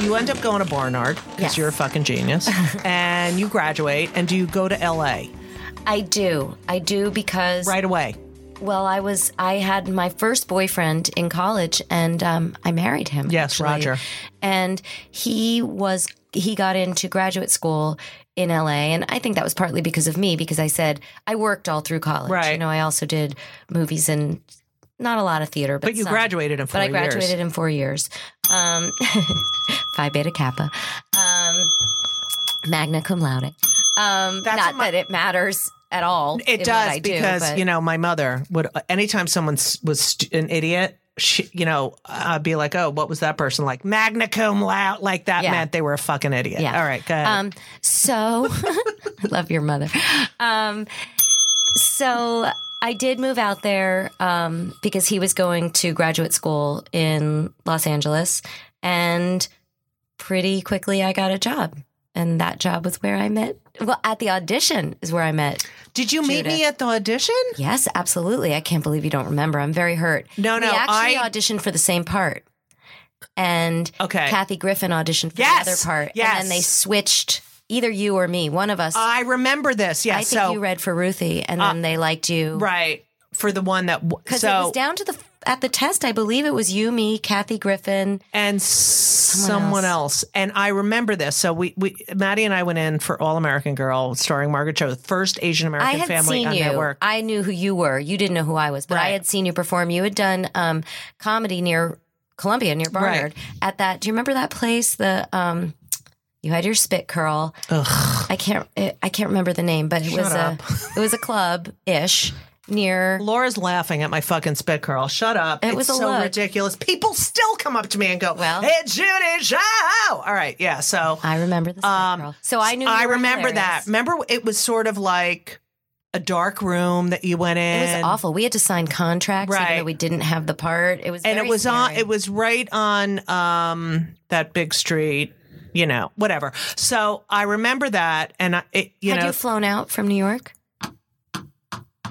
You end up going to Barnard because Yes. you're a fucking genius. and you graduate. And do you go to LA I do. I do because right away? well, I was I had my first boyfriend in college and um, I married him. Yes, actually. Roger. And he was he got into graduate school in LA and I think that was partly because of me because I said I worked all through college. Right. You know, I also did movies and not a lot of theater, but, But you some. graduated in four years. But I graduated years. in four years. Um, Phi Beta Kappa. Um, magna cum laude. Um, not my- that it matters at all. It does do, because you know my mother would anytime someone was st- an idiot, she, you know, I'd be like, "Oh, what was that person like?" Magna cum laude, like that Yeah. meant they were a fucking idiot. Yeah. All right, go ahead. Um, so I love your mother. Um, so I did move out there um, because he was going to graduate school in Los Angeles, and pretty quickly I got a job, and that job was where I met. Well, at the audition is where I met. Did you meet me at the audition? Yes, absolutely. I can't believe you don't remember. I'm very hurt. No, no, We actually I- auditioned for the same part. And Okay. Kathy Griffin auditioned for Yes, the other part. yes. And then they switched either you or me, one of us. I remember this. Yeah, I think so you read for Ruthie, and then they liked you. right for the one that Because so it was down to the at the test. I believe it was you, me, Kathy Griffin. and someone, else. else. And I remember this. So we, we Maddie and I went in for All American Girl, starring Margaret Cho, the first Asian I American had family seen on you. network. I knew who you were. You didn't know who I was, but I had seen you perform. You had done um, comedy near Columbia, near Barnard. At that, do you remember that place? The um, you had your spit curl. Ugh. I can't. I can't remember the name, but it was up. a it was a club ish near. Laura's laughing at my fucking spit curl. Shut up. It it's was a so look. ridiculous. People still come up to me and go, Well- "Hey, Judy, show!" All right, yeah. So I remember the spit Um, curl. So I knew. I remember that. Remember, it was sort of like a dark room that you went in. It was awful. We had to sign contracts even Right. though we didn't have the part. It was and it was on it was right on um that big street you know whatever so i remember that and I, it, you Had know you flown out from New York?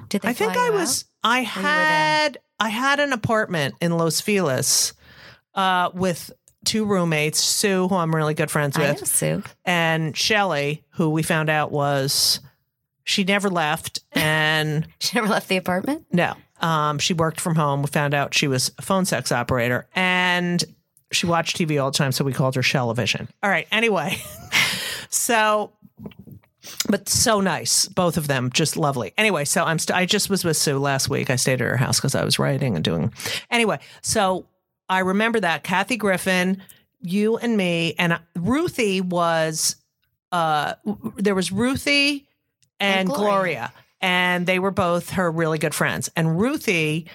Did they i think i was i had i had an apartment in los feliz uh with two roommates sue who i'm really good friends out? I know, with Sue. and shelly who we found out was she never left and She never left the apartment? No. Um, she worked from home. We found out she was a phone sex operator and she watched TV all the time, so we called her Shellavision. All right. Anyway, so but so nice, both of them, just lovely. Anyway, so I'm st- I just was with Sue last week. I stayed at her house because I was writing and doing. Anyway, so I remember that Kathy Griffin, you and me, and Ruthie was. Uh, there was Ruthie and, And Gloria. Gloria. and they were both her really good friends. And Ruthie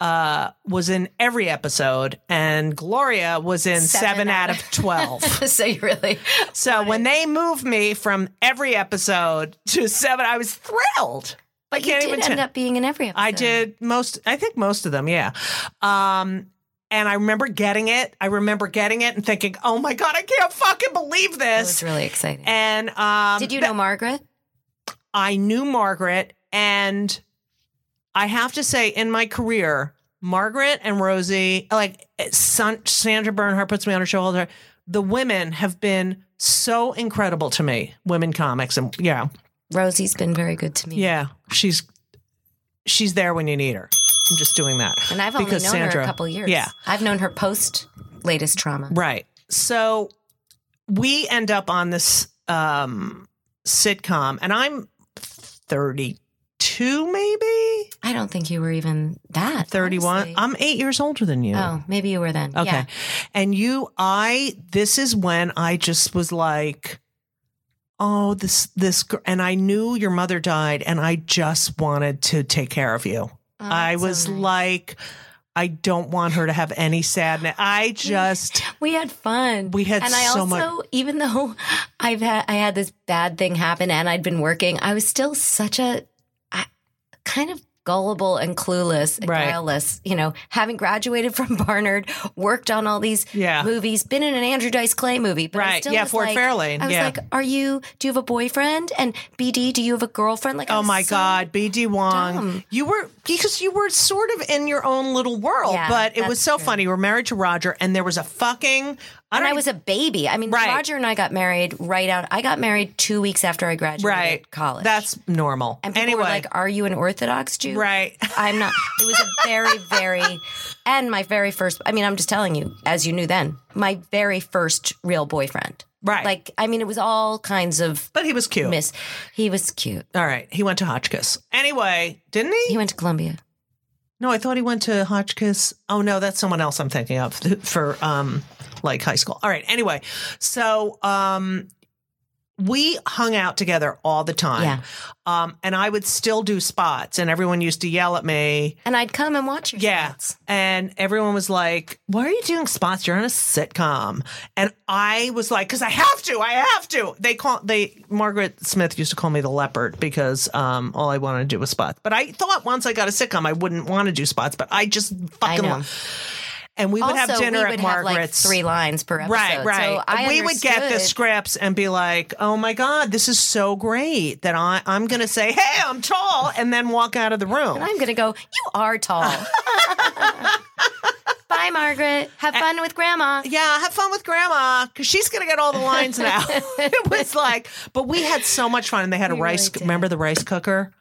uh, was in every episode, and Gloria was in seven, Seven out out of twelve. so you really So when they moved me from every episode to seven, I was thrilled. But you can't did even end tell- up being in every episode. I did most, I think most of them, yeah. Um, and I remember getting it. I remember getting it and thinking, "Oh my god, I can't fucking believe this!" It this!" was really exciting. and um, did you know Margaret? I knew Margaret, and I have to say, in my career, Margaret and Rosie, like San- Sandra Bernhard puts me on her shoulder. The women have been so incredible to me, women comics, and yeah, Rosie's been very good to me. yeah, she's she's there when you need her. I'm just doing that, And I've only known Because her Sandra- a couple years. Yeah, I've known her post latest trauma. Right. So we end up on this um sitcom and I'm 32 maybe? I don't think you were even that. 31. honestly. I'm 8 years older than you. Oh, maybe you were then. Okay. Yeah. And you I this is when I just was like oh this this and I knew your mother died and I just wanted to take care of you. Oh, I that's so was nice. like I don't want her to have any sadness. I just we had fun. We had and I so also, much- even though I've had I had this bad thing happen and I'd been working, I was still such a kind of gullible and clueless, and Right. guileless. You know, having graduated from Barnard, worked on all these Yeah. movies, been in an Andrew Dice Clay movie, but Right. Yeah, Ford like, Fairlane. I was Yeah. like, "Are you? Do you have a boyfriend?" And BD, do you have a girlfriend? Like, Oh my so- God, BD Wong. dumb. You were because you were sort of in your own little world, Yeah, but it was so true. funny. You were married to Roger, and there was a fucking. I And I was a baby. I mean, Right. Roger and I got married right out. I got married two weeks after I graduated right college. That's normal. And people anyway, were like, "Are you an Orthodox Jew?" right. I'm not. It was a very, very, and my very first. I mean, I'm just telling you, as you knew then, my very first real boyfriend. Right. Like, I mean, it was all kinds of But he was cute. miss. He was cute. All right, he went to Hotchkiss. Anyway, didn't he? He went to Columbia. No, I thought he went to Hotchkiss. Oh no, that's someone else I'm thinking of for um like high school. All right. Anyway, so um we hung out together all the time. Yeah. Um and I would still do spots and everyone used to yell at me. And I'd come and watch your Yeah. spots. And everyone was like, "Why are you doing spots? You're on a sitcom." And I was like, "Cuz I have to. I have to." They call they Margaret Smith used to call me the leopard because um all I wanted to do was spots. But I thought once I got a sitcom I wouldn't want to do spots, but I just I fucking know. And we would also, have dinner we at would have Margaret's. like three lines per episode. Right, right. So I we would get the scripts and be like, "Oh my god, this is so great that I, I'm going to say, hey, I'm tall,' and then walk out of the room." And I'm going to go, You are tall. Bye, Margaret. Have fun with grandma. yeah, have fun with grandma because she's gonna get all the lines now. it was like, but we had so much fun, and they had a rice. really remember the rice cooker?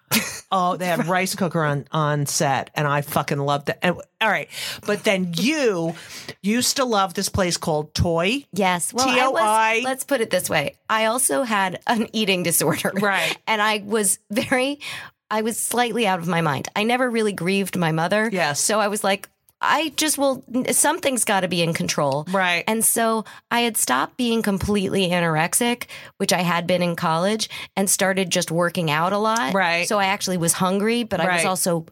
Oh, they had rice cooker on on set, and I fucking loved it. And, all right, but then you used to love this place called Toi. Yes. Well, I TOI. was, let's put it this way. I also had an eating disorder. Right. And I was very, I was slightly out of my mind. I never really grieved my mother. Yes. So I was like, I just will, something's got to be in control. Right. And so I had stopped being completely anorexic, which I had been in college, and started just working out a lot. Right. So I actually was hungry, but I was Right. also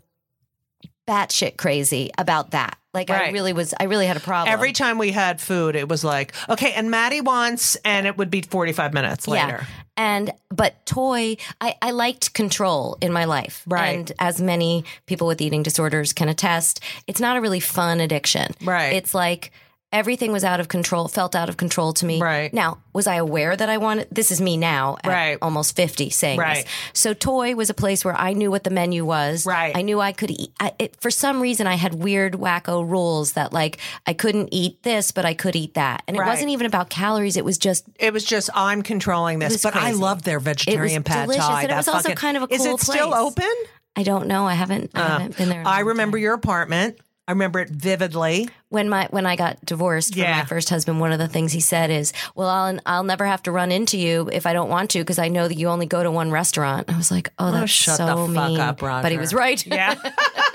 batshit crazy about that. Like I really was. I really had a problem. Every time we had food, it was like, okay, and Maddie wants, and it would be 45 minutes later. Yeah. And but Toi, I, I liked control in my life. Right. And as many people with eating disorders can attest, it's not a really fun addiction. Right. It's like everything was out of control, felt out of control to me. Right. Now, was I aware that I wanted this is me now at Right. almost 50 saying Right. this. So Toi was a place where I knew what the menu was. Right. I knew I could eat I, it, for some reason I had weird wacko rules that like I couldn't eat this but I could eat that. And it wasn't even about calories, it was just It was just I'm controlling this, but I love their vegetarian pad delicious, thai. and it was also fucking- kind of a cool Is it still place. open? I don't know. I haven't. I haven't been there. Uh, I remember time. your apartment. I remember it vividly. when my when I got divorced from Yeah. my first husband. One of the things he said is, "Well, I'll I'll never have to run into you if I don't want to because I know that you only go to one restaurant." I was like, "Oh, that's shut so the fuck mean." up, But he was right. Yeah.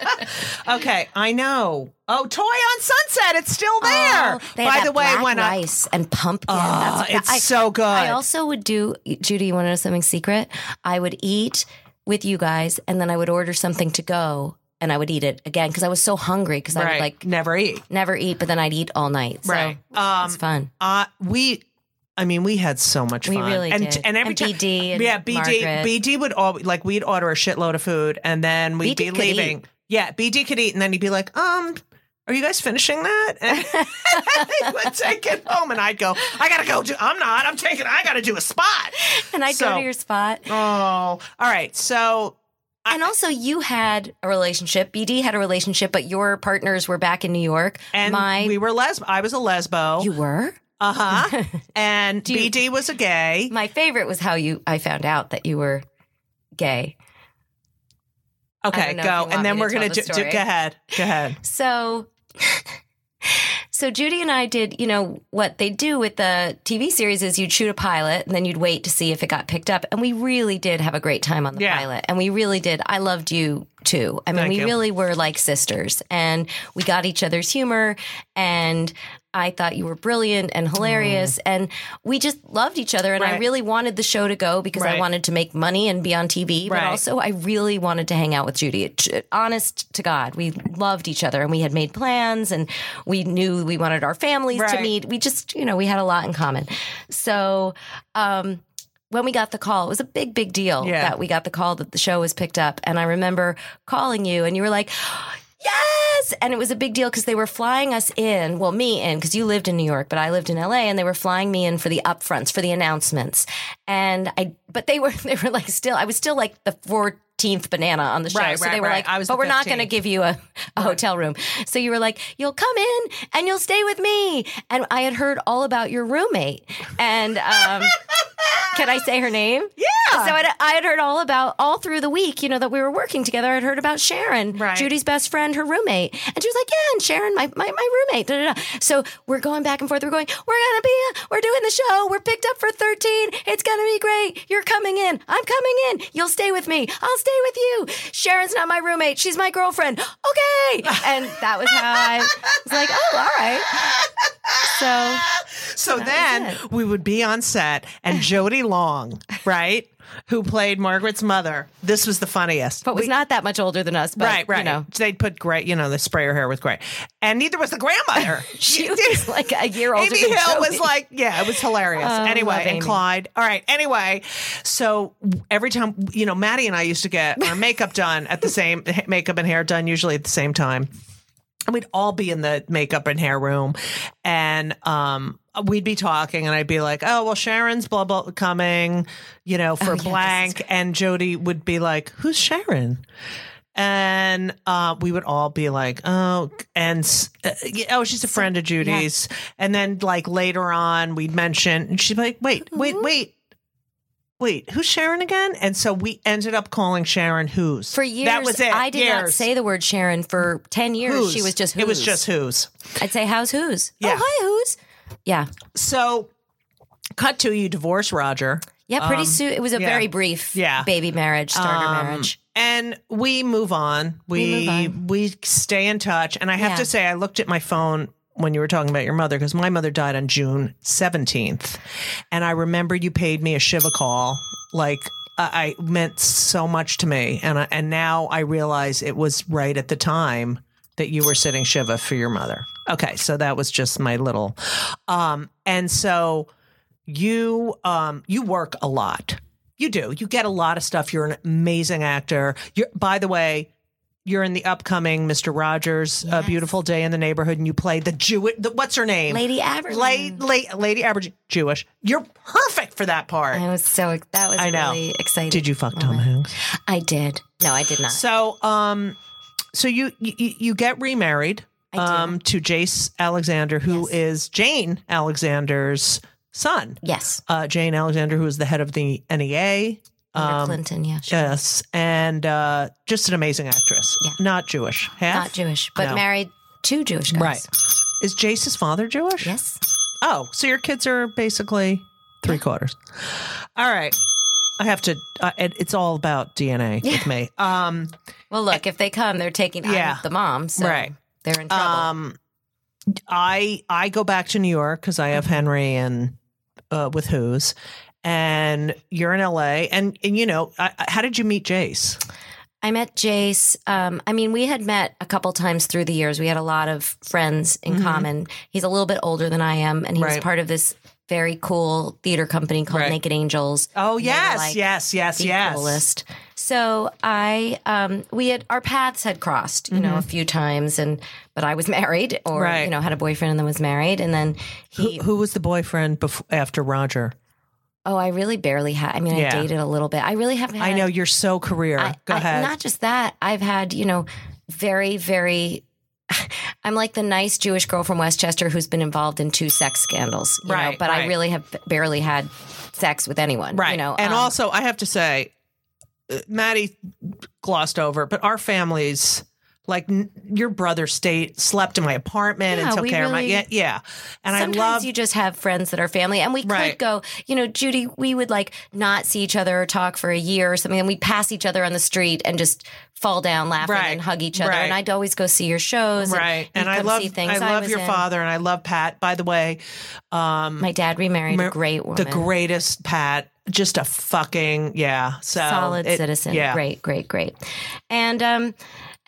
okay, I know. Oh, Toi on Sunset. It's still oh, there. Oh, they By the way, when I rice and pumpkin. Oh, it's I, so good. I also would do. Judy, you want to know something secret? I would eat with you guys, and then I would order something to go, and I would eat it again because I was so hungry because I right, would like never eat. never eat, but then I'd eat all night. So Right. it's Um, fun. uh, we. I mean, we had so much We fun. really and, did. And every And time, BD and yeah, BD, Margaret. BD would all like we'd order a shitload of food, and then we'd BD be could leaving. eat. Yeah, BD could eat, and then he'd be like, "Um, are you guys finishing that?" And he would take it home, and I'd go, "I gotta go. Do, I'm not. I'm taking. I gotta do a spot." And I'd so- go to your spot. Oh, all right. So And also, you had a relationship. BD had a relationship, but your partners were back in New York. and My, we were lesb. I was a lesbo. you were. uh huh. and you- BD was a gay. My favorite was how you. I found out that you were gay. Okay, know if you go. want And then me to we're gonna do, do. story. Go ahead. Go ahead. So, so Judy and I did, you know, what they do with the TV series is you'd shoot a pilot and then you'd wait to see if it got picked up. And we really did have a great time on the Yeah. pilot. And we really did. I loved you too. I mean, Thank we you. really were like sisters and we got each other's humor. And I thought you were brilliant and hilarious. And we just loved each other. And I really wanted the show to go because I wanted to make money and be on TV. But Right. also, I really wanted to hang out with Judy. Honest to God, we loved each other and we had made plans and we knew we wanted our families to meet. We just, you know, we had a lot in common. So, um, when we got the call, it was a big, big deal Yeah. that we got the call that the show was picked up. And I remember calling you and you were like, Yes. And it was a big deal because they were flying us in, well, me in, because you lived in New York, but I lived in LA, and they were flying me in for the upfronts, for the announcements. And I, but they were, they were like still, I was still like the 14th banana on the show. Right, so right, they were right. like, I was but we're not going to give you a, a hotel room. So you were like, you'll come in and you'll stay with me. And I had heard all about your roommate. And, um, can I say her name? Yeah. So I, I had heard all about all through the week, you know, that we were working together. I'd heard about Sharon. Judy's best friend, her roommate, and she was like, "Yeah, and Sharon, my my, my roommate." Da, da, da. So we're going back and forth. We're going. We're gonna be. We're doing the show. We're picked up for thirteen. It's gonna be great. You're coming in. I'm coming in. You'll stay with me. I'll stay with you. Sharon's not my roommate. She's my girlfriend. Okay. And that was how I was like, "Oh, all right." So So That then we would be on set, and Jodi Long, right, who played Margaret's mother. This was the funniest. but was not that much older than us. But, right, right. You know, They'd put gray, you know, they spray her hair with gray, and neither was the grandmother. she was like a year older. Amy Hill was like, yeah, it was hilarious. Oh, anyway, and. Clyde. All right. Anyway, so every time, you know, Maddie and I used to get our makeup done at the same makeup and hair done usually at the same time. And we'd all be in the makeup and hair room, and um, we'd be talking, and I'd be like, "Oh, well, Sharon's blah blah coming, you know, for Oh, yeah, blank," and Jodi would be like, "Who's Sharon?" And uh, we would all be like, oh, and uh, oh, she's a friend of Judy's. And then, like later on, we'd mention, and she'd be like, wait, wait, wait, wait, who's Sharon again? And so we ended up calling Sharon Who's. For years, that was it. I did not say the word Sharon for ten years. Who's. She was just who's. It was just Who's. I'd say how's who's. Yeah. Oh hi who's. Yeah, So, cut to you divorce Roger. yeah. Pretty Um, soon. It was a yeah. very brief Yeah. baby marriage, starter Um, marriage. And we move on. We move we, stay in touch. And I have Yeah. to say, I looked at my phone when you were talking about your mother because my mother died on June seventeenth, and I remember you paid me a shiva call. Like I, I meant so much to me, and I, and now I realize it was right at the time that you were sitting Shiva for your mother. Okay, so that was just my little um and so you um you work a lot. You do. You get a lot of stuff. You're an amazing actor. You're by the way, you're in the upcoming Mr. Rogers A Beautiful Day in the Neighborhood and you play the Jewish the, what's her name? Lady Aberlin. La- La- Lady Aberlin Jewish. You're perfect for that part. I was so that was I know. really exciting. Did you fuck Tom. Hanks? I did. No, I did not. So, um, so you you, you get remarried um to Jace Alexander, who Yes. is Jane Alexander's son. yes, Uh, Jane Alexander, who is the head of the NEA. Um, Clinton. Yeah, she yes, and uh, just an amazing actress. Yeah. Not Jewish. Half? not Jewish, but No. married two Jewish guys. Right. Is Jace's father Jewish? Yes. Oh, so your kids are basically three quarters. All right. I have to. Uh, it, it's all about DNA with me. Um, Well, look, if they come, they're taking Yeah. the mom, so Right. they're in trouble. Um, I I go back to New York because I have Mm-hmm. Henry and uh, with who's, and you're in LA, and and you know, I, I- how did you meet Jace? I met Jace. Um, I mean, we had met a couple times through the years. We had a lot of friends in common. He's a little bit older than I am, and he was Mm-hmm. Part of this very cool theater company called Right. Naked Angels. Oh And yes, like, yes, yes, the yes. coolest. So I, um, we had our paths had crossed, you know, a few times, and but I was married, or Mm-hmm. Right. you know, had a boyfriend and then was married, and then Who, he. who was the boyfriend before after Roger? oh, I really barely had. I mean, Yeah. I dated a little bit. I really haven't. Had, I know you're so career. I- go I- ahead. Not just that. I've had, you know, very, very. I'm like the nice Jewish girl from Westchester who's been involved in two sex scandals, you know, Right, but I really have barely had sex with anyone, right. You know, and um, also, I have to say, uh, Maddie glossed over, but our families. Like n- your brother stayed, slept in my apartment and Yeah, took we care of my yeah, yeah. And I love you just have friends that are family, and we Right. could go. You know, Judy, we would like not see each other or talk for a year or something, and we'd pass each other on the street and just fall down laughing Right, and hug each other. right. And I'd always go see your shows, right. And, And I love see things I love was your in. father and I love Pat. By the way, um, My dad remarried a great woman, the greatest Pat, just a fucking yeah. So solid it- citizen. Yeah, Great, great, great. And um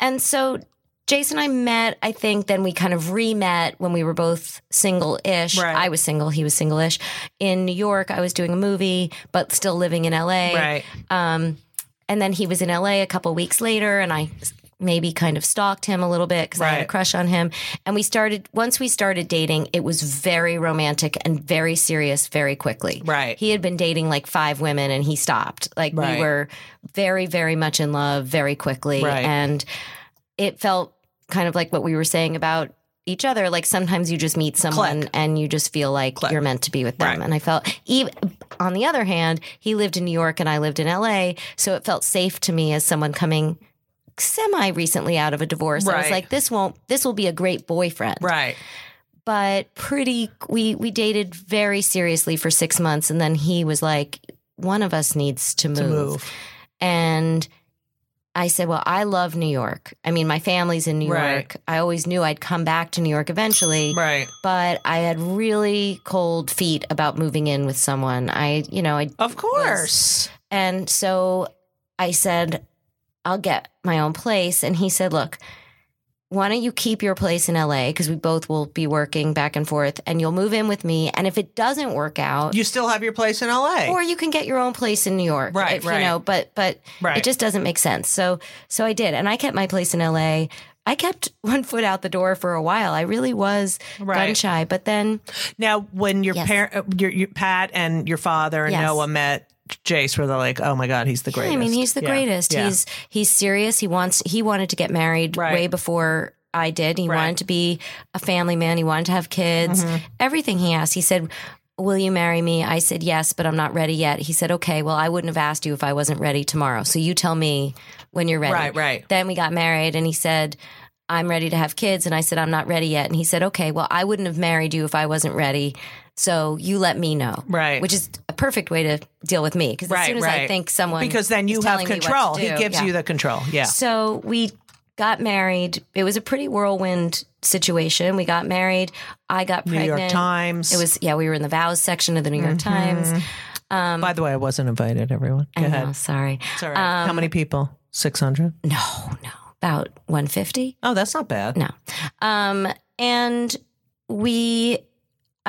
and so Jason and I met, I think then we kind of re-met when we were both single-ish. Right. I was single, he was single-ish. In New York, I was doing a movie, but still living in LA. Right. Um and then he was in LA a couple weeks later and I maybe kind of stalked him a little bit because I had a crush on him. And we started once we started dating, it was very romantic and very serious very quickly. Right. He had been dating like five women and he stopped. Like Right. we were very, very much in love very quickly. Right. And it felt kind of like what we were saying about each other. Like sometimes you just meet someone Click. and you just feel like Click. you're meant to be with them. Right. And I felt even on the other hand, he lived in New York and I lived in LA. So it felt safe to me as someone coming semi recently out of a divorce. I was like, this won't this will be a great boyfriend Right. but pretty we we dated very seriously for six months and then he was like one of us needs to move, To move. and i said well i love new york i mean my family's in new Right. york i always knew i'd come back to new york eventually Right. but i had really cold feet about moving in with someone i you know i Of course. and so I said, I'll get my own place. And he said, Look, why don't you keep your place in LA? Because we both will be working back and forth and you'll move in with me. And if it doesn't work out, You still have your place in LA. or you can get your own place in New York. Right, if, right. You know, but but Right. it just doesn't make sense. So so I did. And I kept my place in LA. I kept one foot out the door for a while. I really was Right. gun shy. But then now, when your Yes. parent, uh, your, your Pat and your father and Yes. Noah met Jace, where they're like, "Oh my God, he's the Yeah, greatest"? I mean, he's the Yeah. greatest. Yeah. He's he's serious. He wants he wanted to get married Right. way before I did. He Right. wanted to be a family man. He wanted to have kids. Mm-hmm. Everything he asked. He said, "Will you marry me?" I said, "Yes, but I'm not ready yet." He said, "Okay, well, I wouldn't have asked you if I wasn't ready tomorrow. So you tell me when you're ready." Right, right. Then we got married and he said, I'm ready to have kids. And I said, I'm not ready yet. And he said, Okay, well, I wouldn't have married you if I wasn't ready. So you let me know. Right. Which is a perfect way to deal with me. Because as Right, soon as right. I think someone because then you have telling me what to control. He gives yeah. you the control. Yeah. So we got married. It was a pretty whirlwind situation. We got married. I got New pregnant. York Times. It was yeah. We were in the vows section of the New York Times. By the way, I wasn't invited. Everyone, go I ahead. know. Sorry. All right. How Um, many people? Six hundred. No, no. about 150. Oh, that's not bad. No. Um, and we,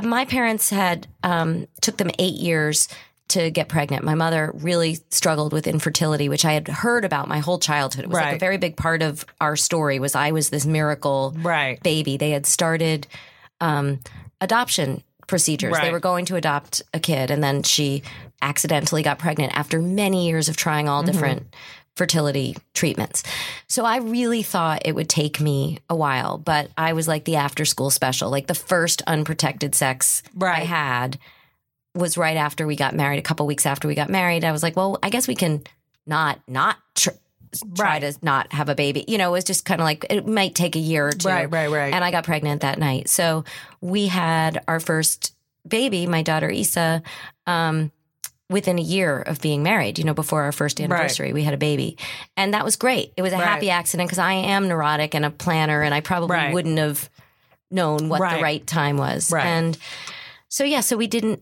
my parents had, um, took them eight years to get pregnant. My mother really struggled with infertility, which I had heard about my whole childhood. It was like a very big part of our story was I was this miracle Right. baby. They had started um, adoption procedures. They were going to adopt a kid, and then she accidentally got pregnant after many years of trying all Mm-hmm. different fertility treatments. So I really thought it would take me a while, but I was like the after school special, like the first unprotected sex I had was right after we got married, a couple weeks after we got married. I was like, well, I guess we can not not tr- try Right. to not have a baby. You know, it was just kind of like it might take a year or two. Right, right, right. And I got pregnant that night. So we had our first baby, my daughter Issa, um, within a year of being married, you know, before our first anniversary, we had a baby. And that was great. It was a Right. happy accident because I am neurotic and a planner, and I probably Right. wouldn't have known what Right. the right time was. Right. And so, yeah, so we didn't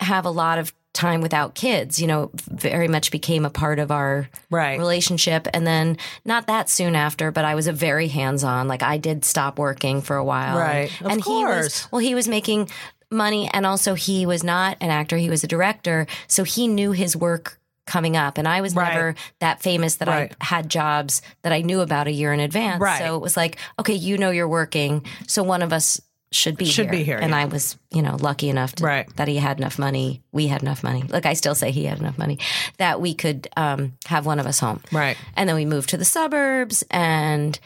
have a lot of time without kids, you know, very much became a part of our Right. relationship. And then not that soon after, but I was a very hands on. Like I did stop working for a while. Right. And, Of and he was well, he was making money and also he was not an actor, he was a director. So he knew his work coming up. And I was Right. never that famous that Right. I had jobs that I knew about a year in advance. Right. So it was like, okay, you know you're working. So one of us should be Should here. be here, And yeah. I was, you know, lucky enough to, Right. that he had enough money. We had enough money. Look, I still say he had enough money that we could um, have one of us home. Right. And then we moved to the suburbs, and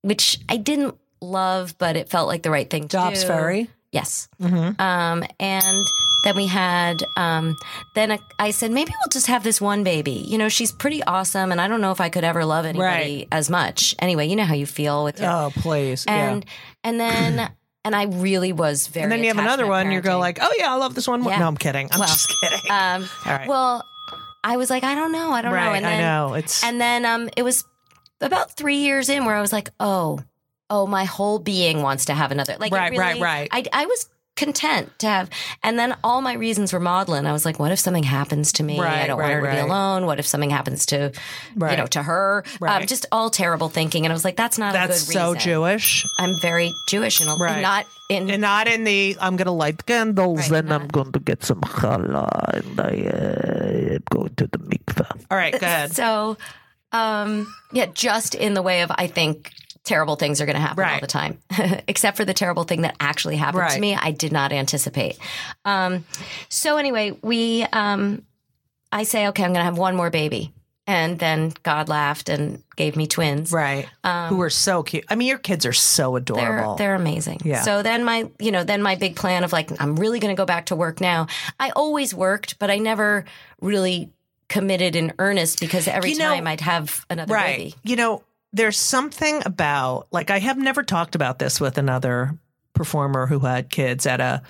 which I didn't love, but it felt like the right thing Dobbs do. Ferry. Yes. Mm-hmm. Um, and then we had, um, then I said, maybe we'll just have this one baby. You know, she's pretty awesome, and I don't know if I could ever love anybody Right. as much. Anyway, you know how you feel with your, Oh, please. and yeah. and then and I really was very. And then you have another one. You go like, oh yeah, I love this one. Yeah. No, I'm kidding. I'm Well, just kidding. um, All right. well, I was like, I don't know, I don't know, right. and I know. It's and then um, it was about three years in where I was like, oh, oh, my whole being wants to have another. Like, Right, right, really- right. I, I was content to have, and then all my reasons were maudlin. I was like, what if something happens to me? I don't right, want her to right. be alone. What if something happens to, you know, to her? Right. Um, just all terrible thinking. And I was like, that's not a that's so reason. Jewish. I'm very Jewish and, Right. and not in. And not in the I'm gonna light candles Right, and not- I'm going to get some challah and I uh, am going to the mikveh. All right, go ahead. So, um, yeah, just in the way of I think terrible things are going to happen all the time, except for the terrible thing that actually happened to me. I did not anticipate. Um, so anyway, we, um, I say, okay, I'm going to have one more baby, and then God laughed and gave me twins. right. Who are so cute. I mean, your kids are so They're adorable. they're amazing. Yeah. So then my you know then my big plan of like I'm really going to go back to work now. I always worked, but I never really committed in earnest because every You know- time I'd have another right. baby. You know, there's something about like I have never talked about this with another performer who had kids at a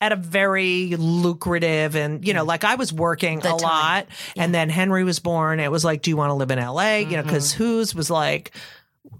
at a very lucrative and you know like I was working Mm. The a time. lot and then Henry was born it was like do you want to live in LA you know cuz whose was like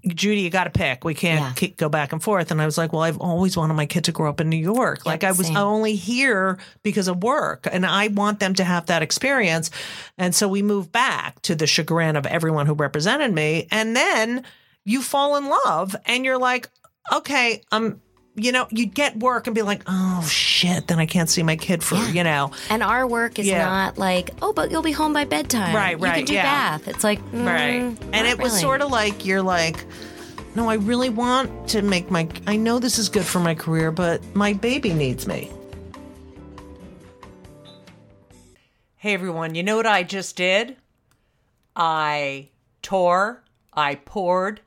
Judy, you got to pick. We can't. Yeah. keep, go back and forth. And I was like, well, I've always wanted my kid to grow up in New York. like I was same. only here because of work, and I want them to have that experience. And so we moved back to the chagrin of everyone who represented me. And then you fall in love, and you're like, okay, um, you know, you'd get work and be like, oh shit, then I can't see my kid for you know, And our work is Yeah. not like, oh, but you'll be home by bedtime. Right, right. You can do yeah. bath. It's like, mm, right and it was sort of like you're like no i really want to make my i know this is good for my career but my baby needs me hey everyone you know what i just did i tore i poured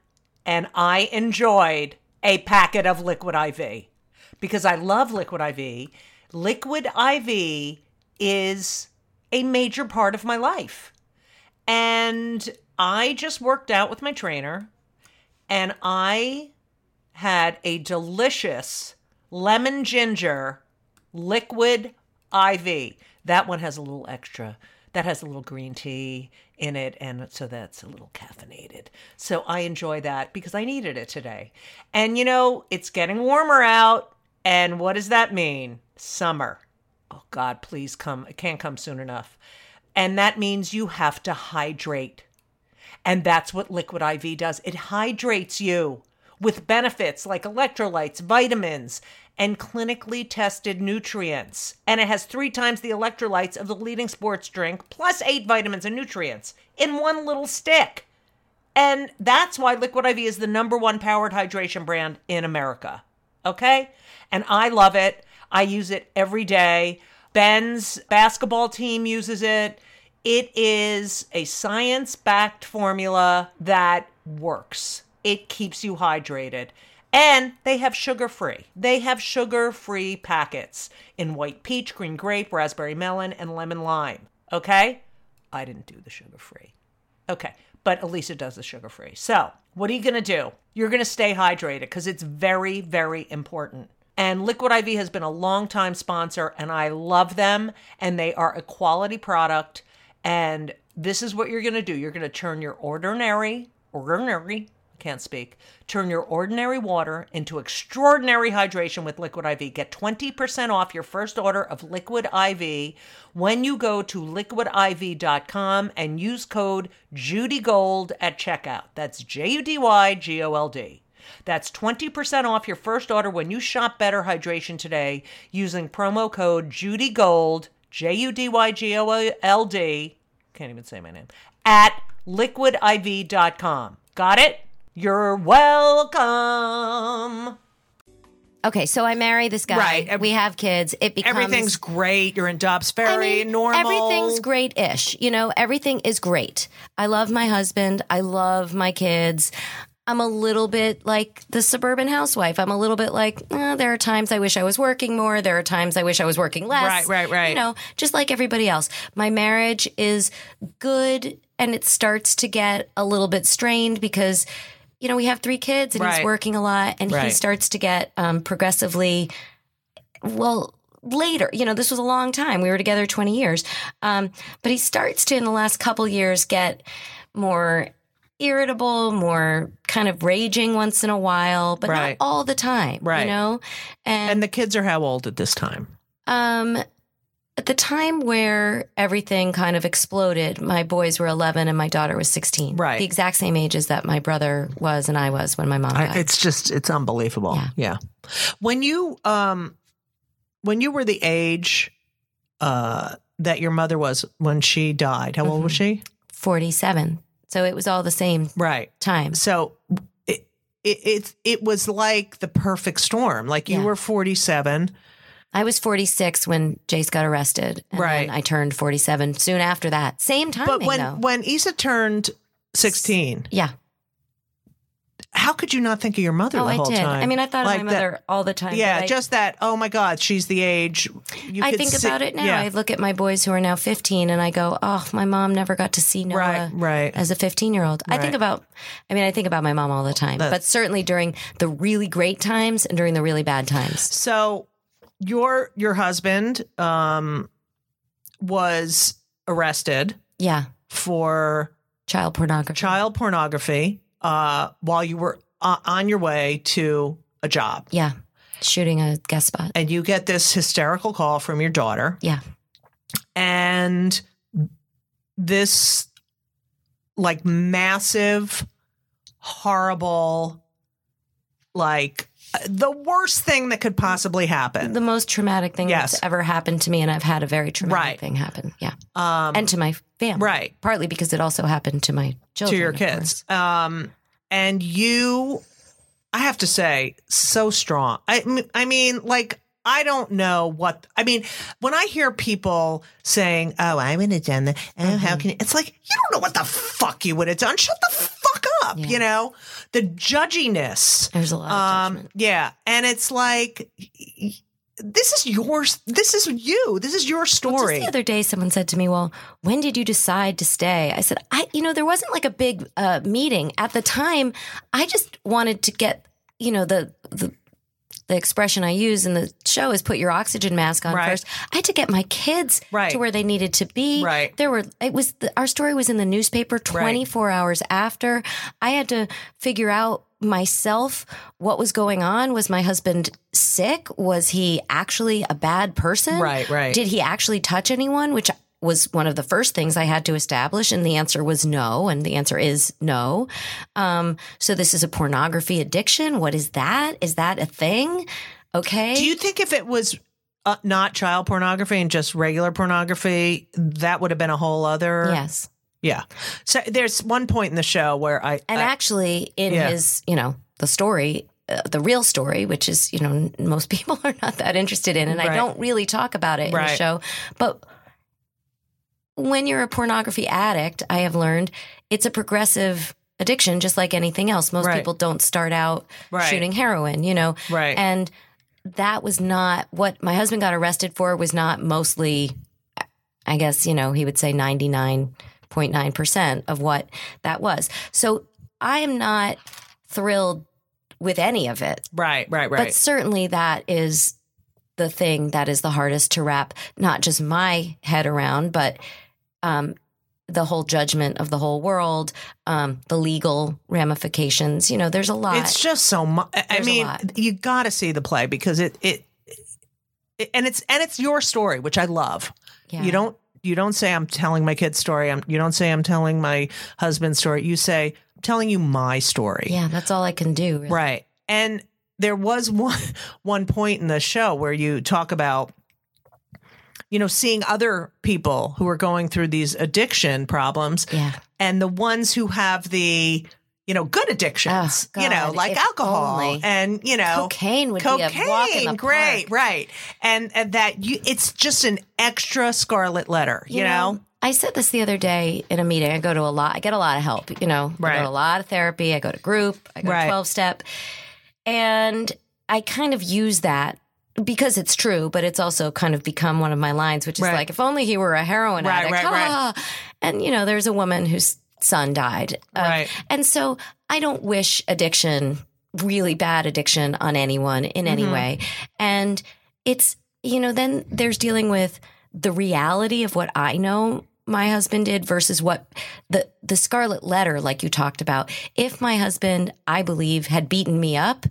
and i enjoyed a packet of liquid iv because i love liquid iv liquid iv is a major part of my life and I just worked out with my trainer and I had a delicious lemon ginger liquid IV. That one has a little extra. That has a little green tea in it, and so that's a little caffeinated. So I enjoy that because I needed it today. And you know, it's getting warmer out, and what does that mean? Summer. Oh God, please come. It can't come soon enough. And that means you have to hydrate. And that's what Liquid IV does. It hydrates you with benefits like electrolytes, vitamins, and clinically tested nutrients. And it has three times the electrolytes of the leading sports drink, plus eight vitamins and nutrients in one little stick. And that's why Liquid IV is the number one powered hydration brand in America. Okay? And I love it. I use it every day. Ben's basketball team uses it. It is a science backed formula that works. It keeps you hydrated. And they have sugar free. They have sugar free packets in white peach, green grape, raspberry melon, and lemon lime. Okay? I didn't do the sugar free. Okay. But Elisa does the sugar free. So, what are you to do? You're to stay hydrated because it's very, very important. And Liquid IV has been a long time sponsor, and I love them. And they are a quality product. And this is what you're to do you're to turn your ordinary, ordinary, can't speak, turn your ordinary water into extraordinary hydration with Liquid IV. Get 20% off your first order of Liquid IV when you go to liquidiv.com and use code JudyGold at checkout. That's J U D Y G O L D. That's 20% off your first order when you shop Better Hydration today using promo code JudyGold, J U D Y G O L D, can't even say my name, at liquidiv.com. Got it? You're welcome. Okay, so I marry this guy. Right. We have kids. It becomes Everything's great. You're in Dobbs Ferry, I mean, normal. Everything's great-ish. You know, everything is great. I love my husband. I love my kids. I'm a little bit like the suburban housewife. I'm a little bit like, eh, there are times I wish I was working more. There are times I wish I was working less. Right, right, right. You know, just like everybody else. My marriage is good and it starts to get a little bit strained because, you know, we have three kids and Right. he's working a lot and he starts to get um, progressively well later you know this was a long time we were together 20 years um, but he starts to in the last couple years get more irritable more kind of raging once in a while but Right. not all the time Right. you know and, and the kids are how old at this time? um at the time where everything kind of exploded my boys were 11 and my daughter was 16 Right. the exact same ages that my brother was and i was when my mom died I, it's just it's unbelievable. Yeah. Yeah. When you um when you were the age uh that your mother was when she died, how old was Mm-hmm. she? 47 so it was all the same Right. time So it it it, it was like the perfect storm. Like you Yeah. were 47. I was 46 when Jace got arrested. And Right. I turned 47 soon after that. Same timing, But when though. when Isa turned 16, yeah. how could you not think of your mother Oh, the I whole did. time? I mean, I thought Like of my that- mother all the time. Yeah, I- just that. Oh my God, she's the age. You I think see- about it now. Yeah, I look at my boys who are now 15 and I go, oh, my mom never got to see Noah Right, right. as a 15 year old. I think about, I mean, I think about my mom all the time, but certainly during the really great times and during the really bad times. So your your husband um was arrested Yeah. for Child pornography. child pornography uh while you were uh, on your way to a job. Yeah. Shooting a guest spot. And you get this hysterical call from your daughter Yeah. and this like massive horrible like the worst thing that could possibly happen. The most traumatic thing Yes. that's ever happened to me, and I've had a very traumatic Right. thing happen. Yeah. um and to my family. right. Partly because it also happened to my children. to your kids. Um, and you, I have to say, so strong. I, I mean, like, I don't know what. I mean, when I hear people saying, "Oh, I would have done that," oh, Mm-hmm. how can you? It's like you don't know what the fuck you would have done. Shut the fuck up. Yeah. You know, the judginess. There's a lot of Um, yeah, and it's like. This is yours. This is you. This is your Well, story. just the other day, someone said to me, "Well, when did you decide to stay?" I said, "I, you know, there wasn't like a big uh, meeting at the time. I just wanted to get, you know, the the." The expression I use in the show is put your oxygen mask on Right. first. I had to get my kids Right. to where they needed to be. Right. There were it was the, our story was in the newspaper 24 hours after. I had to figure out myself what was going on. Was my husband sick? Was he actually a bad person? Right, right. Did he actually touch anyone? Which was one of the first things I had to establish, and the answer was no, and the answer is no. Um, so this is a pornography addiction. What is that? Is that a thing? Okay. Do you think if it was uh, not child pornography and just regular pornography, that would have been a whole other? yes. Yeah. So there's one point in the show where I. And I- actually, in yeah. his, you know, the story, uh, the real story, which is, you know, n- most people are not that interested in, and Right. I don't really talk about it in the show. But when you're a pornography addict, I have learned it's a progressive addiction, just like anything else. Most Right. people don't start out Right. shooting heroin, you know, Right. and that was not what my husband got arrested for. Was not mostly, I guess, you know, he would say ninety nine point nine percent of what that was. So I am not thrilled with any of it. right, right, right. But certainly that is the thing that is the hardest to wrap not just my head around, but um, the whole judgment of the whole world, um, the legal ramifications. You know, there's a lot. It's just so much. I There's mean, you got to see the play because it, it it and it's and it's your story, which I love. yeah. You don't you don't say I'm telling my kid's story. I'm, you don't say I'm telling my husband's story. You say I'm telling you my story. Yeah, that's all I can do. Really. Right. And there was one one point in the show where you talk about you know seeing other people who are going through these addiction problems Yeah. and the ones who have the you know good addictions Oh, you know like if alcohol only. and you know Cocaine would be a walk in cocaine great park. right and, and that you it's just an extra scarlet letter you, know, I said this the other day in a meeting. I go to a lot. I get a lot of help. You know, I go to a lot of therapy. I go to group. I go Right. to twelve step, and I kind of use that because it's true, but it's also kind of become one of my lines, which is Right. like, if only he were a heroin Right, addict. right, right. ah. And you know, there's a woman whose son died, Uh, Right. and so I don't wish addiction, really bad addiction, on anyone in any Mhm. way. And it's, you know, then there's dealing with the reality of what I know my husband did versus what the the scarlet letter like you talked about. If my husband, I believe, had beaten me up,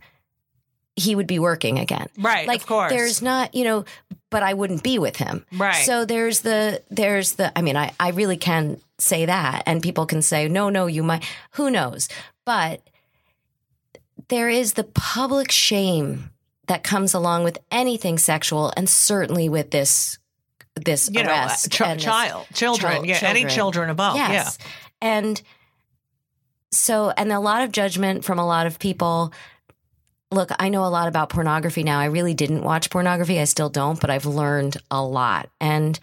he would be working again. right Like of course there's not, you know, but I wouldn't be with him. right So there's the there's the I mean I I really can say that and people can say no no you might who knows but there is the public shame that comes along with anything sexual and certainly with this this you know uh, ch- and this- child children Chil- yeah any children. children involved yes and so and a lot of judgment from a lot of people look i know a lot about pornography now. I really didn't watch pornography. I still don't but i've learned a lot. And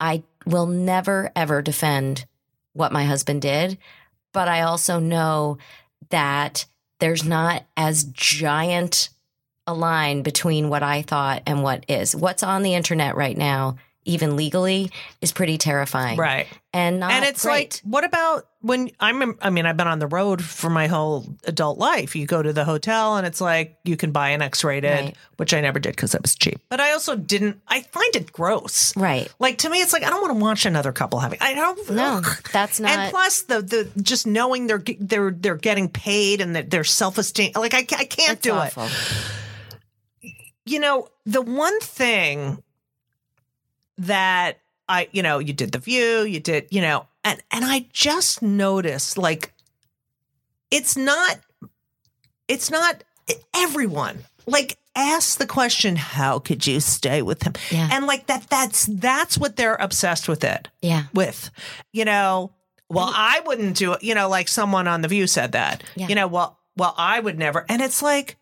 i will never ever defend what my husband did but i also know that there's not as giant a line between what i thought and what is. What's on the internet right now even legally is pretty terrifying right and not and it's great. like what about when i'm i mean i've been on the road for my whole adult life you go to the hotel and it's like you can buy an x-rated Right. which i never did because it was cheap but i also didn't i find it gross right. like to me it's like i don't want to watch another couple having i don't No, ugh. that's not. and plus the the just knowing they're they're they're getting paid and that their self-esteem like i, I can't it's do awful. it you know the one thing that I, you know, you did the view, you did, you know, and and I just noticed like it's not it's not everyone. Like ask the question, how could you stay with him? Yeah. And like that that's that's what they're obsessed with it Yeah. with. You know, well, I wouldn't do it, you know, like someone on the view said that. Yeah. You know, well, well, I would never. And it's like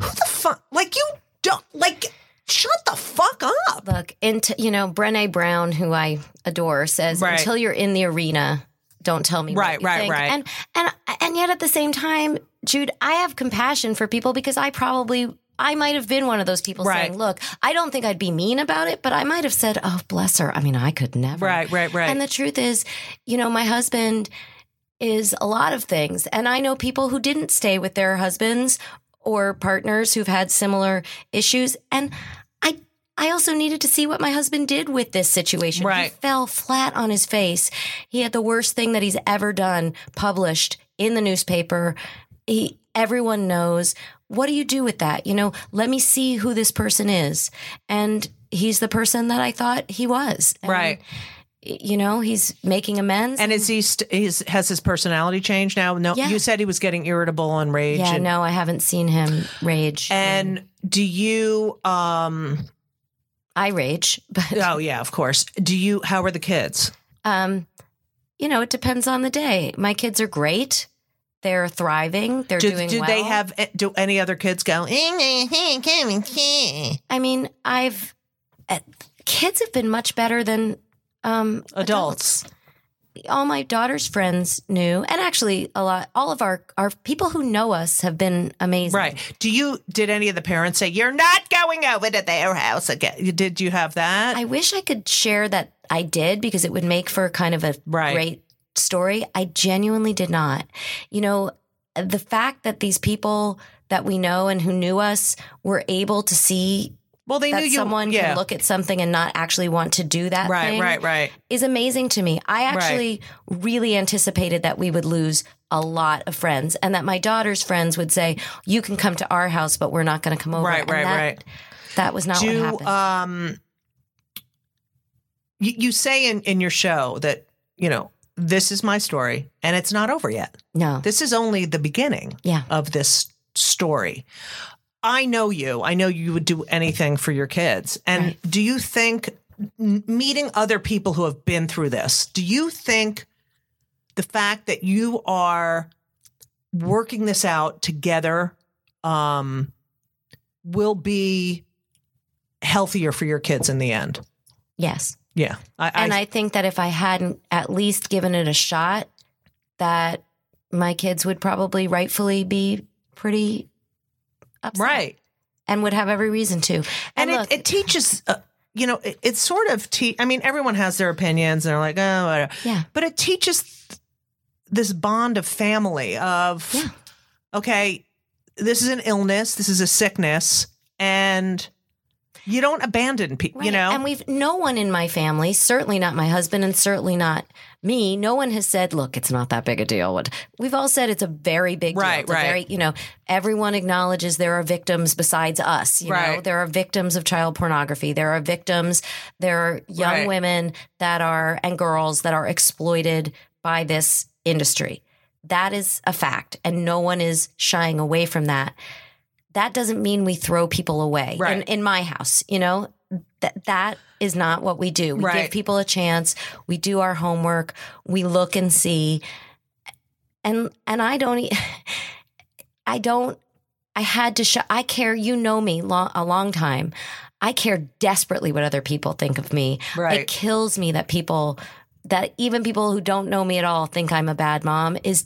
who the fuck like you don't like shut the fuck up. Look, into you know, Brene Brown, who I adore, says Right. until you're in the arena, don't tell me. Right, right, think." right. And and and yet at the same time, Jude, I have compassion for people because I probably. I might have been one of those people Right. saying, "Look, I don't think I'd be mean about it, but I might have said, "Oh, bless her." I mean, I could never." Right, right, right. And the truth is, you know, my husband is a lot of things. And I know people who didn't stay with their husbands or partners who've had similar issues. And I also needed to see what my husband did with this situation. He Right. fell flat on his face. He had the worst thing that he's ever done published in the newspaper. He everyone knows. What do you do with that? You know, let me see who this person is. And he's the person that I thought he was. And, Right. You know, he's making amends. And is he st- he's, has his personality changed now? No, Yeah. you said he was getting irritable and rage. yeah, and, no, I haven't seen him rage. and do you? um I rage, but Oh yeah, of course. Do you? How are the kids? um, you know, it depends on the day. My kids are great. They're thriving. They're Do, doing do well. they have? eh, Do any other kids go? I mean, I've uh, kids have been much better than um, Adults. All my daughter's friends knew, and actually, a lot. All of our our people who know us have been amazing. Right. Do you? Did any of the parents say you're not going over to their house again? Did you have that? I wish I could share that I did because it would make for kind of a Right. great story. I genuinely did not. You know, the fact that these people that we know and who knew us were able to see well, they that knew you. someone yeah. can look at something and not actually want to do that right, thing right, right. is amazing to me. I actually really anticipated that we would lose a lot of friends and that my daughter's friends would say, "You can come to our house, but we're not going to come over." Right, And right, that, right. That was not what happened. um, you, you say in in your show that you know this is my story and it's not over yet. no. This is only the beginning Yeah. of this story. I know you. I know you would do anything for your kids. And Right. do you think meeting other people who have been through this, do you think the fact that you are working this out together um, will be healthier for your kids in the end? Yes. Yeah. I, And I think that if I hadn't at least given it a shot, that my kids would probably rightfully be pretty upset right. and would have every reason to. and, And, look, it, it teaches uh, you know it, it's sort of te- i mean everyone has their opinions and they're like oh whatever. yeah, but it teaches this bond of family of Yeah. okay this is an illness this is a sickness and you don't abandon people you know And we've no one in my family, certainly not my husband, and certainly not me. No one has said, "Look, it's not that big a deal." We've all said, it's a very big deal. Right, right. Very, you know, everyone acknowledges there are victims besides us. You know, Right. there are victims of child pornography. There are victims. There are young Right. women that are and girls that are exploited by this industry. That is a fact, and no one is shying away from that that doesn't mean we throw people away Right. in, in my house you know? That that is not what we do. We Right. give people a chance. We do our homework. We look and see. And and i don't I don't i had to show i care you know me long, a long time. I care desperately what other people think of me. Right. it kills me that people that even people who don't know me at all think i'm a bad mom is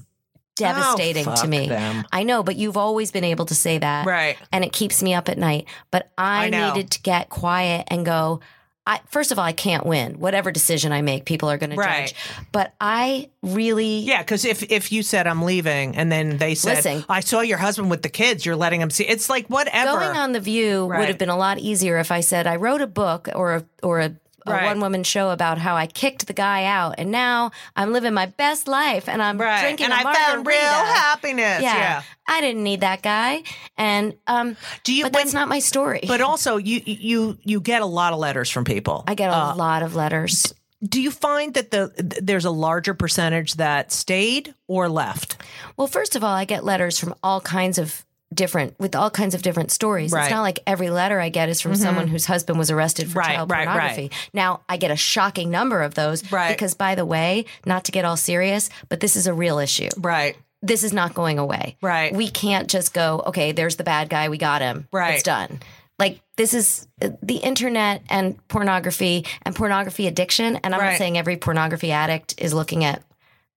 Oh, devastating Oh, to me them. I know, but you've always been able to say that. right And it keeps me up at night. But I, I needed to get quiet and go, I first of all, I can't win. Whatever decision I make, people are gonna Right. judge. But I really yeah because if if you said i'm leaving and then they said Listen. i saw your husband with the kids you're letting him see it's like whatever going on the view Right. would have been a lot easier if I said I wrote a book or a or a a Right. one woman show about how I kicked the guy out and now I'm living my best life and I'm right drinking and i found real happiness Yeah. yeah, I didn't need that guy. And um do you but when- that's not my story. But also, you you you get a lot of letters from people. I get a Uh, lot of letters. do you find that the there's a larger percentage that stayed or left? Well, first of all, I get letters from all kinds of different with all kinds of different stories. Right. Mm-hmm. It's not like every letter I get is from someone whose husband was arrested for Right, child right, pornography. Now, I get a shocking number of those because by the way, not to get all serious, but this is a real issue. Right. This is not going away. Right. We can't just go, okay, there's the bad guy, we got him. Right. It's done. Like this is uh, the internet and pornography and pornography addiction. And I'm not saying every pornography addict is looking at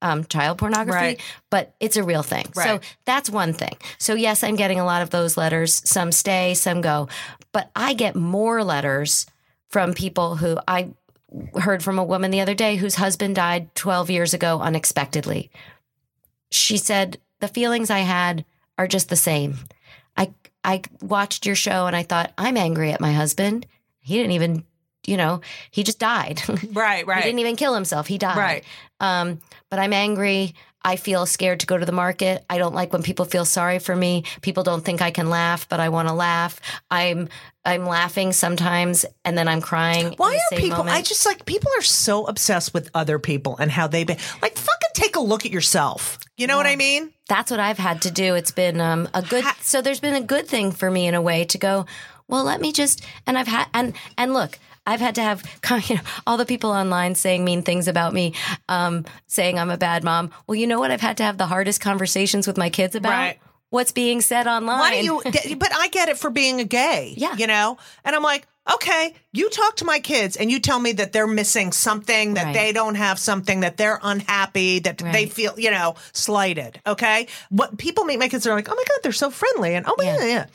um, child pornography, Right. but it's a real thing. So that's one thing. So yes, I'm getting a lot of those letters. Some stay, some go, but I get more letters from people who I heard from a woman the other day whose husband died 12 years ago unexpectedly. She said the feelings I had are just the same. I I watched your show and I thought I'm angry at my husband. He didn't even, you know, he just died. Right. Right. he didn't even kill himself. He died. Right. Um, but I'm angry I feel scared to go to the market. I don't like when people feel sorry for me. People don't think I can laugh, but I want to laugh. I'm I'm laughing sometimes and then I'm crying. Why in the are people? moment. I just like people are so obsessed with other people and how they be like. Fucking take a look at yourself. You know what I mean? that's what I've had to do. It's been um, a good. So there's been a good thing for me in a way to go. Well, let me just. And I've had and and look. I've had to have you know, all the people online saying mean things about me, um, saying I'm a bad mom. Well, you know what? I've had to have the hardest conversations with my kids about Right. What's being said online. Why do you? but I get it for being a gay. Yeah. you know. And I'm like, okay, you talk to my kids and you tell me that they're missing something, that Right. they don't have something, that they're unhappy, that they feel, you know, slighted. Okay, what people make my kids are like, oh my god, they're so friendly, and oh my Yeah. yeah, yeah.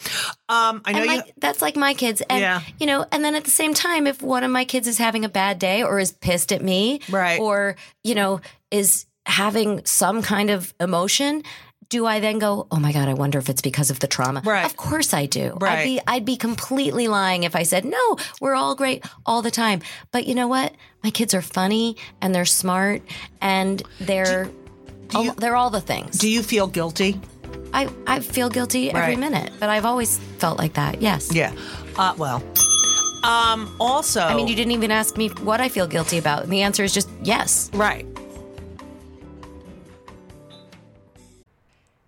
Um, I know you. that's like my kids and Yeah. you know and then at the same time if one of my kids is having a bad day or is pissed at me Right. or you know is having some kind of emotion do I then go, oh my God, I wonder if it's because of the trauma? Right. Of course I do. Right. I'd be I'd be completely lying if I said, no, we're all great all the time. But you know what? My kids are funny and they're smart and they're all, you- they're all the things. do you feel guilty? I, I feel guilty every minute, but I've always felt like that. Yes. Yeah. Uh, well. Um. Also, I mean, you didn't even ask me what I feel guilty about. And the answer is just yes. right.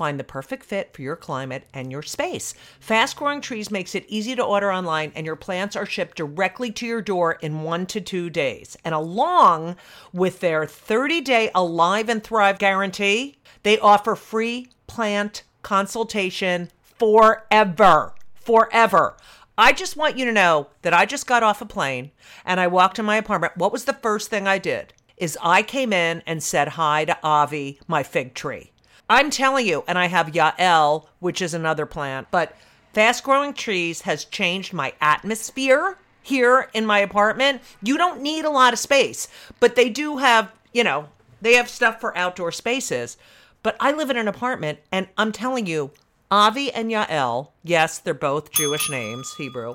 Find the perfect fit for your climate and your space. Fast Growing Trees makes it easy to order online, and your plants are shipped directly to your door in one to two days. And along with their 30 day Alive and Thrive guarantee, they offer free plant consultation forever. Forever. I just want you to know that I just got off a plane and I walked in my apartment. What was the first thing I did? Is I came in and said hi to Avi, my fig tree. I'm telling you, and I have Yael, which is another plant, but fast growing trees has changed my atmosphere here in my apartment. You don't need a lot of space, but they do have, you know, they have stuff for outdoor spaces. But I live in an apartment, and I'm telling you, Avi and Yael, yes, they're both Jewish names, Hebrew.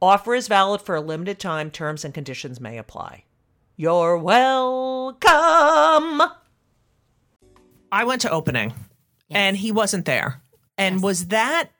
Offer is valid for a limited time. Terms and conditions may apply. You're welcome. I went to opening and he wasn't there. And was that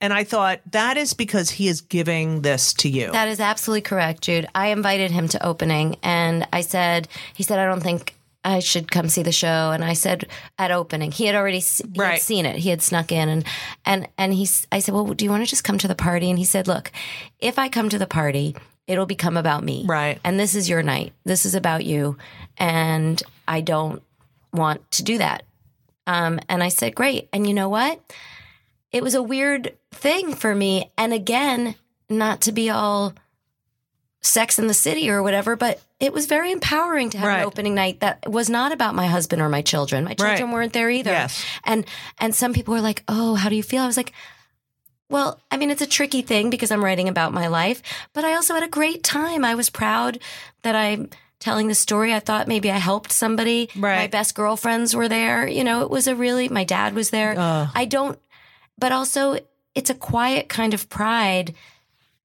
and I thought that is because he is giving this to you. That is absolutely correct, Jude. I invited him to opening and I said, he said, I don't think I should come see the show. And I said at opening, he had already se- he had seen it. He had snuck in and, and, and he's, I said, well, do you want to just come to the party? And he said, look, if I come to the party, it'll become about me. Right. And this is your night. This is about you. And I don't want to do that. Um, and I said, great. And you know what? It was a weird thing for me. And again, not to be all sex in the city or whatever, but it was very empowering to have Right. an opening night that was not about my husband or my children. My children Right. weren't there either. Yes. And and some people were like, "Oh, how do you feel?" I was like, well, I mean, it's a tricky thing because I'm writing about my life, but I also had a great time. I was proud that I'm telling the story. I thought maybe I helped somebody. Right. My best girlfriends were there. You know, it was a really, my dad was there. Ugh. I don't, but also it's a quiet kind of pride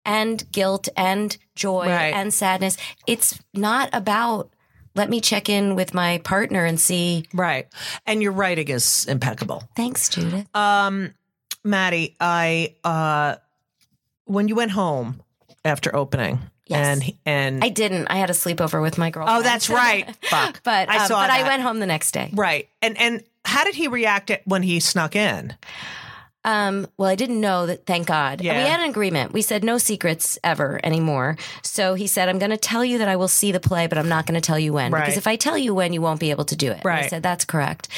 and guilt and joy Right. and sadness. It's not about let me check in with my partner and see. Right. And your writing is impeccable. Thanks, Judith. Um, Maddie, I uh, when you went home after opening, Yes. and and I didn't. I had a sleepover with my girlfriend. oh, that's right. Fuck. but I um, saw but I went home the next day. right. And and how did he react when he snuck in? Um, well, I didn't know that. Thank God. Yeah. we had an agreement. We said no secrets ever anymore. So he said, "I'm going to tell you that I will see the play, but I'm not going to tell you when Right. because if I tell you when, you won't be able to do it." And I said, "That's correct."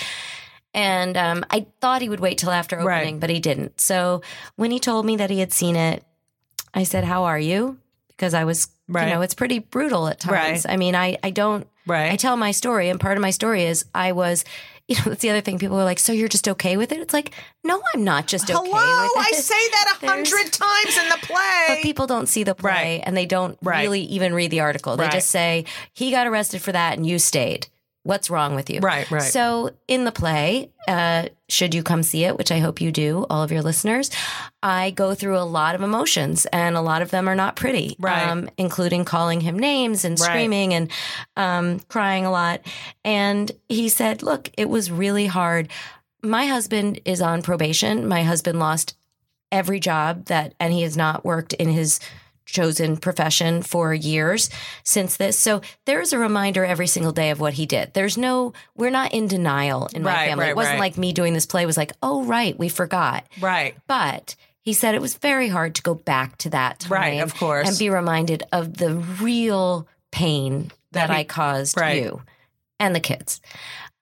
And um, I thought he would wait till after Right. opening, but he didn't. So when he told me that he had seen it, I said, "How are you?" Because I was, Right. you know, it's pretty brutal at times. Right. I mean, I I don't Right. I tell my story, and part of my story is I was, you know, that's the other thing. People are like, "So you're just okay with it?" It's like, no, I'm not just okay Hello, I say that a hundred times in the play. But people don't see the play, Right. and they don't Right. really even read the article. They Right. just say he got arrested for that, and you stayed. What's wrong with you? Right, right. So in the play, uh, should you come see it, which I hope you do, all of your listeners, I go through a lot of emotions, and a lot of them are not pretty, Right. including calling him names and Right. screaming and um, crying a lot. And he said, "Look, it was really hard. My husband is on probation. My husband lost every job that, and he has not worked in his." Chosen profession for years since this. So there's a reminder every single day of what he did. There's no, we're not in denial in my Right, family. right, it wasn't right. like me doing this play was like, oh, right, we forgot. right. But he said it was very hard to go back to that time. Right, of course. And be reminded of the real pain that, That he- I caused you and the kids.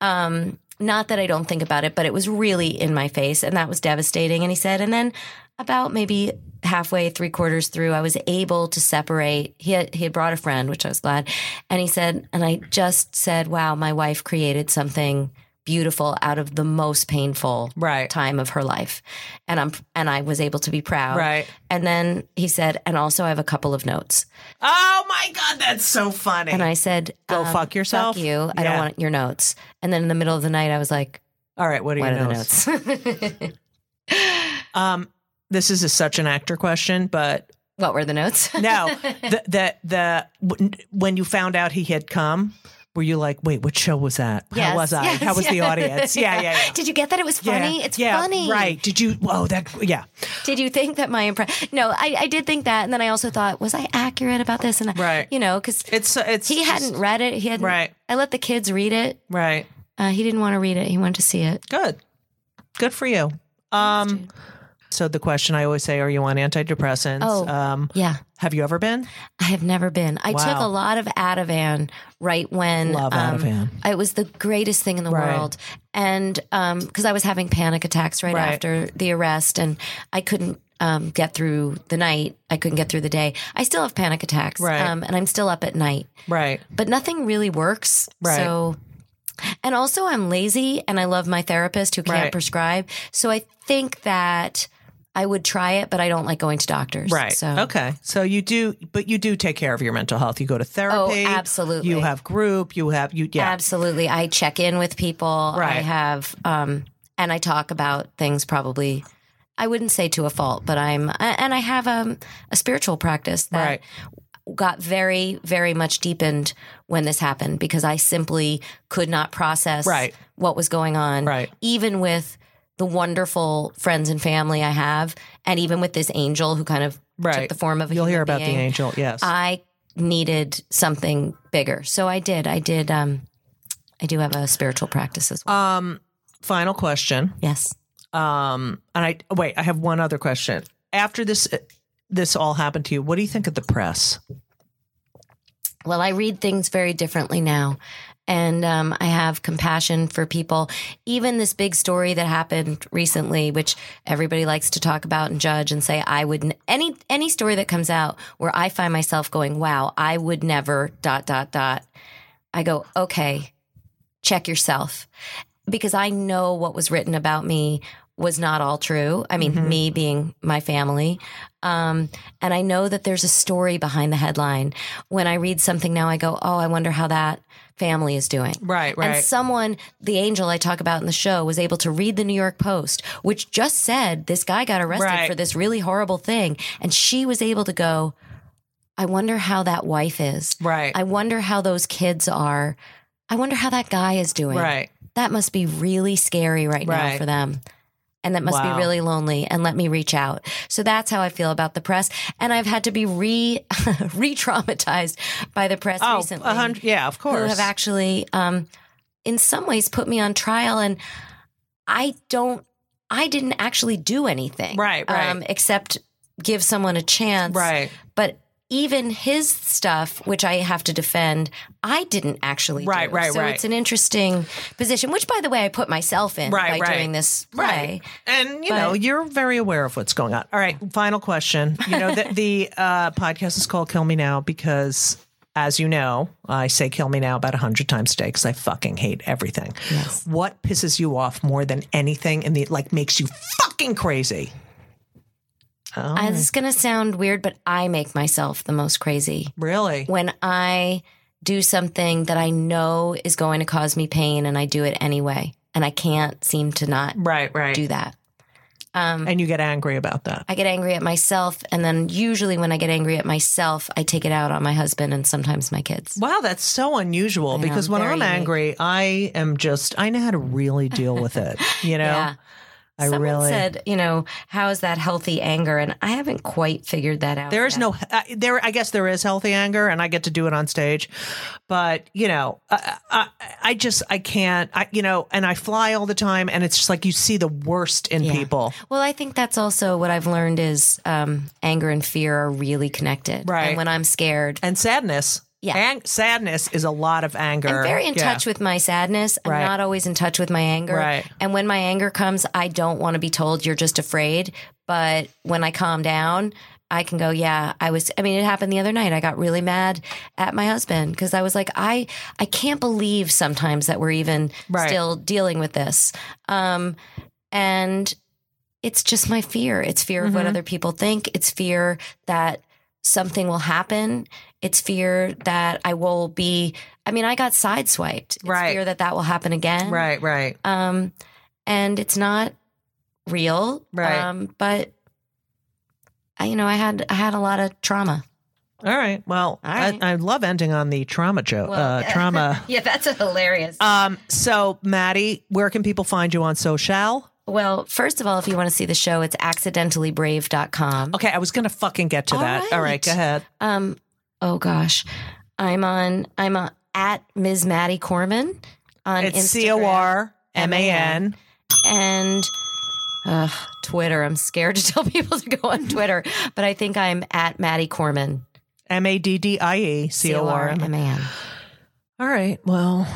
Um, not that I don't think about it, but it was really in my face and that was devastating. And he said, and then about maybe halfway, three quarters through, I was able to separate. He had, he had brought a friend, which I was glad. And he said, and I just said, wow, my wife created something beautiful out of the most painful Right. time of her life. And I'm, and I was able to be proud. Right. And then he said, and also I have a couple of notes. Oh my god, that's so funny. And I said, Go um, fuck yourself? Fuck you. I don't want your notes. And then in the middle of the night, I was like, All right, what are what your are notes? the notes? Um, this is a, such an actor question, but what were the notes? no, the the the when you found out he had come, were you like, wait, what show was that? How Yes, was I? yes, How was the audience? Yeah, yeah, yeah. Did you get that? It was funny. Yeah, it's yeah, funny. right? Did you? Whoa, that yeah, Did you think that my impression? No, I, I did think that, and then I also thought, was I accurate about this? And I- Right. you know, because it's it's he just- hadn't read it. He hadn't. Right. I let the kids read it. right. Uh, he didn't want to read it. He wanted to see it. Good, good for you. Um, so the question I always say, are you on antidepressants? Oh. um, Yeah. have you ever been? I have never been. I took a lot of Ativan right when Love um, Ativan. It was the greatest thing in the Right. world, and because I was having panic attacks right, Right. after the arrest, and I couldn't um, get through the night. I couldn't get through the day. I still have panic attacks, Right. um, and I'm still up at night. Right. But nothing really works. Right. So, and also I'm lazy, and I love my therapist who can't Right. prescribe. So I think that. I would try it, but I don't like going to doctors. Right. So Okay. So you do, but you do take care of your mental health. You go to therapy. Oh, absolutely. You have group. You have you. Yeah. Absolutely. I check in with people. Right. I have, um, and I talk about things probably, I wouldn't say to a fault, but I'm, and I have um, a spiritual practice that Right. got very, very much deepened when this happened because I simply could not process Right. what was going on. Right. Even with the wonderful friends and family I have, and even with this angel who kind of Right. took the form of a You'll hear about being, the angel. Yes. I needed something bigger. So I did. I did. Um, I do have a spiritual practice as well. um. Final question. yes. Um. And I wait. I have one other question. After this, this all happened to you. What do you think of the press? Well, I read things very differently now. And um, I have compassion for people. Even this big story that happened recently, which everybody likes to talk about and judge and say, I would, any, any story that comes out where I find myself going, wow, I would never, dot, dot, dot. I go, okay, check yourself. Because I know what was written about me was not all true. I mean, me being my family. Um, and I know that there's a story behind the headline. When I read something now, I go, oh, I wonder how that family is doing. Right, right. And someone, the angel I talk about in the show, was able to read the New York Post, which just said this guy got arrested Right. for this really horrible thing. And she was able to go, I wonder how that wife is. Right. I wonder how those kids are. I wonder how that guy is doing. right. That must be really scary right, now for them. And that must Wow. be really lonely. And let me reach out. So that's how I feel about the press. And I've had to be re re traumatized by the press Oh, recently. Yeah, of course. who have actually, um, in some ways, put me on trial. And I don't, I didn't actually do anything. Right, right. Um, except give someone a chance. right. But even his stuff, which I have to defend, I didn't actually Right, do. right, so right. it's an interesting position, which, by the way, I put myself in Right, by right. doing this play. Right. And, you But- know, you're very aware of what's going on. All right. Final question. You know, the, the uh, podcast is called Kill Me Now because, as you know, I say kill me now about a hundred times a day because I fucking hate everything. Yes. What pisses you off more than anything and the like makes you fucking crazy? Oh, Uh, This is going to sound weird, but I make myself the most crazy really? when I do something that I know is going to cause me pain and I do it anyway. And I can't seem to not Right, right. do that. Um, And you get angry about that. I get angry at myself. And then usually when I get angry at myself, I take it out on my husband and sometimes my kids. Wow, that's so unusual know, because when I'm unique. angry, I am just, I know how to really deal with it. You know? Yeah. I Someone really. said, you know, how is that healthy anger? And I haven't quite figured that out. There is yet. no uh, there. I guess there is healthy anger, and I get to do it on stage. But you know, I, I, I just I can't. I you know, and I fly all the time, and it's just like you see the worst in Yeah. people. Well, I think that's also what I've learned is um, anger and fear are really connected. Right. And when I'm scared, And sadness. Yeah. Ang- sadness is a lot of anger. I'm very in Yeah. touch with my sadness. I'm Right. not always in touch with my anger. Right. And when my anger comes, I don't want to be told you're just afraid. But when I calm down, I can go, yeah, I was I mean, it happened the other night. I got really mad at my husband because I was like, I I can't believe sometimes that we're even Right. still dealing with this. Um and it's just my fear. It's fear of what Mhm. other people think. It's fear that something will happen. It's fear that I will be. I mean, I got sideswiped. It's Right. fear that that will happen again. Right. Right. Um, and it's not real. Right. Um, but I, you know, I had I had a lot of trauma. All right. Well, All right. I, I love ending on the trauma joke. Well, uh, trauma. yeah, that's a hilarious. Um. So, Maddie, where can people find you on social? well, first of all, if you want to see the show, it's accidentallybrave.com. Okay, I was gonna fucking get to All that. All right, right. go ahead. Um, oh gosh, I'm on. I'm on, at Ms. Maddie Corman on It's Instagram C O R M A N. and uh, Twitter. I'm scared to tell people to go on Twitter, but I think I'm at Maddie Corman. M A D D I E C O R M. C-O-R-M-A-N. All right. Well,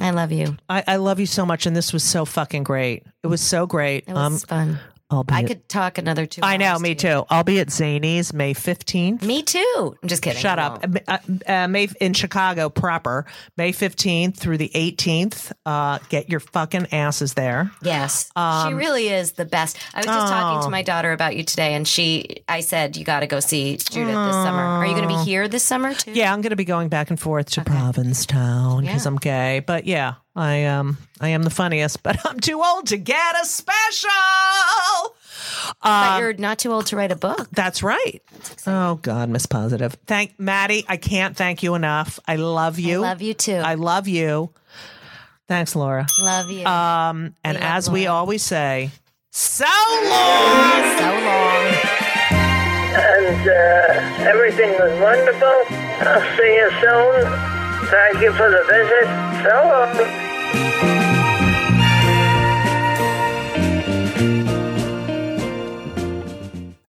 I love you. I, I love you so much, and this was so fucking great. It was so great. It was fun. I could talk another two. I know. Me too. I'll be at Zanies May fifteenth. Me too. I'm just kidding. Shut I up. Uh, uh, May in Chicago proper, May fifteenth through the eighteenth. Uh, get your fucking asses there. Yes, she Um, really is the best. I was just talking Oh. to my daughter about you today, and she, I said, you got to go see Judith this summer. Are you going to be here this summer too? Yeah, I'm going to be going back and forth to Provincetown because Yeah. I'm gay. But yeah, I um I am the funniest, but I'm too old to get a special. but you're not too old to write a book. That's right. Oh God, Miss Positive. Thank Maddie. I can't thank you enough. I love you. I love you too. I love you. Thanks, Laura. love you. Um, and We love as we Laura. always say, so long. so long. and uh, everything was wonderful. I'll see you soon. Thank you for the visit. So long.